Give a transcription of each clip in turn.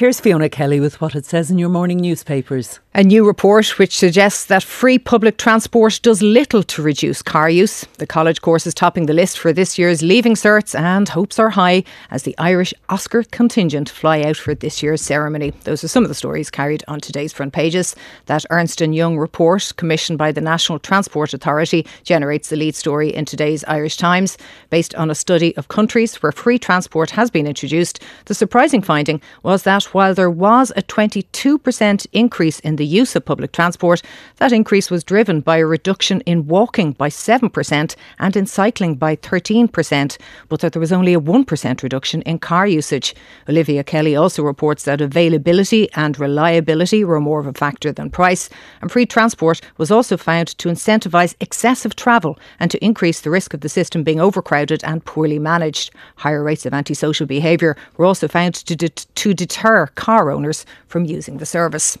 here's Fiona Kelly with what it says in your morning newspapers. A new report which suggests that free public transport does little to reduce car use. The college course is topping the list for this year's Leaving Certs, and hopes are high as the Irish Oscar contingent fly out for this year's ceremony. Those are some of the stories carried on today's front pages. That Ernst & Young report, commissioned by the National Transport Authority, generates the lead story in today's Irish Times. Based on a study of countries where free transport has been introduced, the surprising finding was that while there was a 22% increase in the use of public transport, that increase was driven by a reduction in walking by 7% and in cycling by 13%, but that there was only a 1% reduction in car usage. Olivia Kelly also reports that availability and reliability were more of a factor than price, and free transport was also found to incentivise excessive travel and to increase the risk of the system being overcrowded and poorly managed. Higher rates of antisocial behaviour were also found to, to deter car owners from using the service.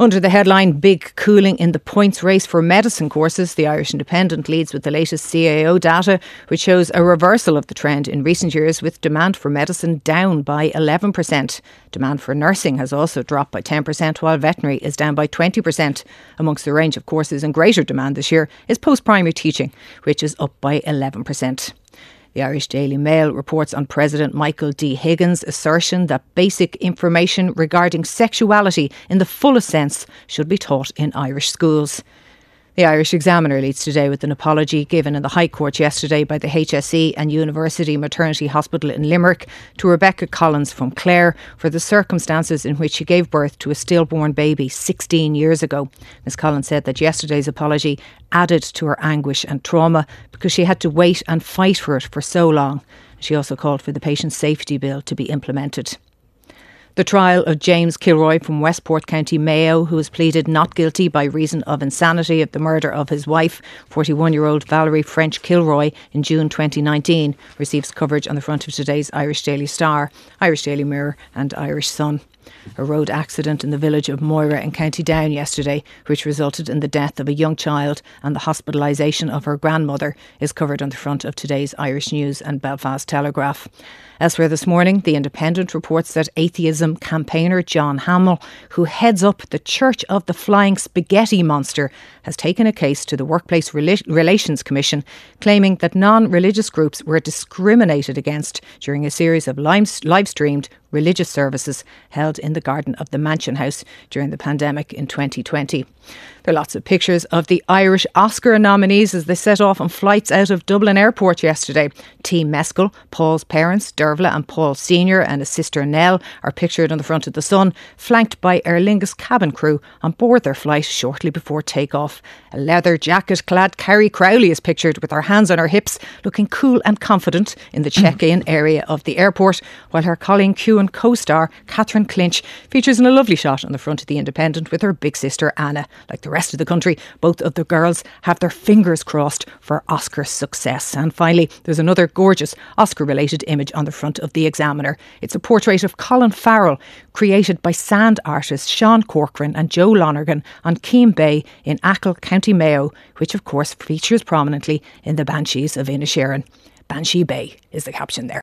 Under the headline Big Cooling in the Points Race for Medicine courses, the Irish Independent leads with the latest CAO data, which shows a reversal of the trend in recent years, with demand for medicine down by 11%. Demand for nursing has also dropped by 10%, while veterinary is down by 20%. Amongst the range of courses in greater demand this year is post primary teaching, which is up by 11%. The Irish Daily Mail reports on President Michael D. Higgins' assertion that basic information regarding sexuality in the fullest sense should be taught in Irish schools. The Irish Examiner leads today with an apology given in the High Court yesterday by the HSE and University Maternity Hospital in Limerick to Rebecca Collins from Clare for the circumstances in which she gave birth to a stillborn baby 16 years ago. Ms Collins said that yesterday's apology added to her anguish and trauma because she had to wait and fight for it for so long. She also called for the Patient Safety Bill to be implemented. The trial of James Kilroy from Westport, County Mayo, who was pleaded not guilty by reason of insanity of the murder of his wife, 41 year old Valerie French Kilroy, in June 2019, receives coverage on the front of today's Irish Daily Star, Irish Daily Mirror, and Irish Sun. A road accident in the village of Moira in County Down yesterday, which resulted in the death of a young child and the hospitalisation of her grandmother, is covered on the front of today's Irish News and Belfast Telegraph. Elsewhere this morning, The Independent reports that atheism campaigner John Hamill, who heads up the Church of the Flying Spaghetti Monster, has taken a case to the Workplace Rel- Relations Commission, claiming that non religious groups were discriminated against during a series of live streamed religious services held in the garden of the Mansion House during the pandemic in 2020. There are lots of pictures of the Irish Oscar nominees as they set off on flights out of Dublin Airport yesterday. Team Mescal, Paul's parents, Dervla and Paul Sr., and his sister Nell are pictured on the front of the Sun, flanked by Aer Lingus cabin crew on board their flight shortly before takeoff. A leather jacket clad Carrie Crowley is pictured with her hands on her hips, looking cool and confident in the check in area of the airport, while her Cailín Ciúin co star, Catherine Clinch, features in a lovely shot on the front of the Independent with her big sister Anna. Like the rest of the country, both of the girls have their fingers crossed for Oscar success. And finally, there's another gorgeous Oscar related image on the front of the Examiner. It's a portrait of Colin Farrell, created by sand artists Sean Corcoran and Joe Lonergan on Keem Bay in Achill, County Mayo, which of course features prominently in the Banshees of Inisherin. Banshee Bay is the caption there.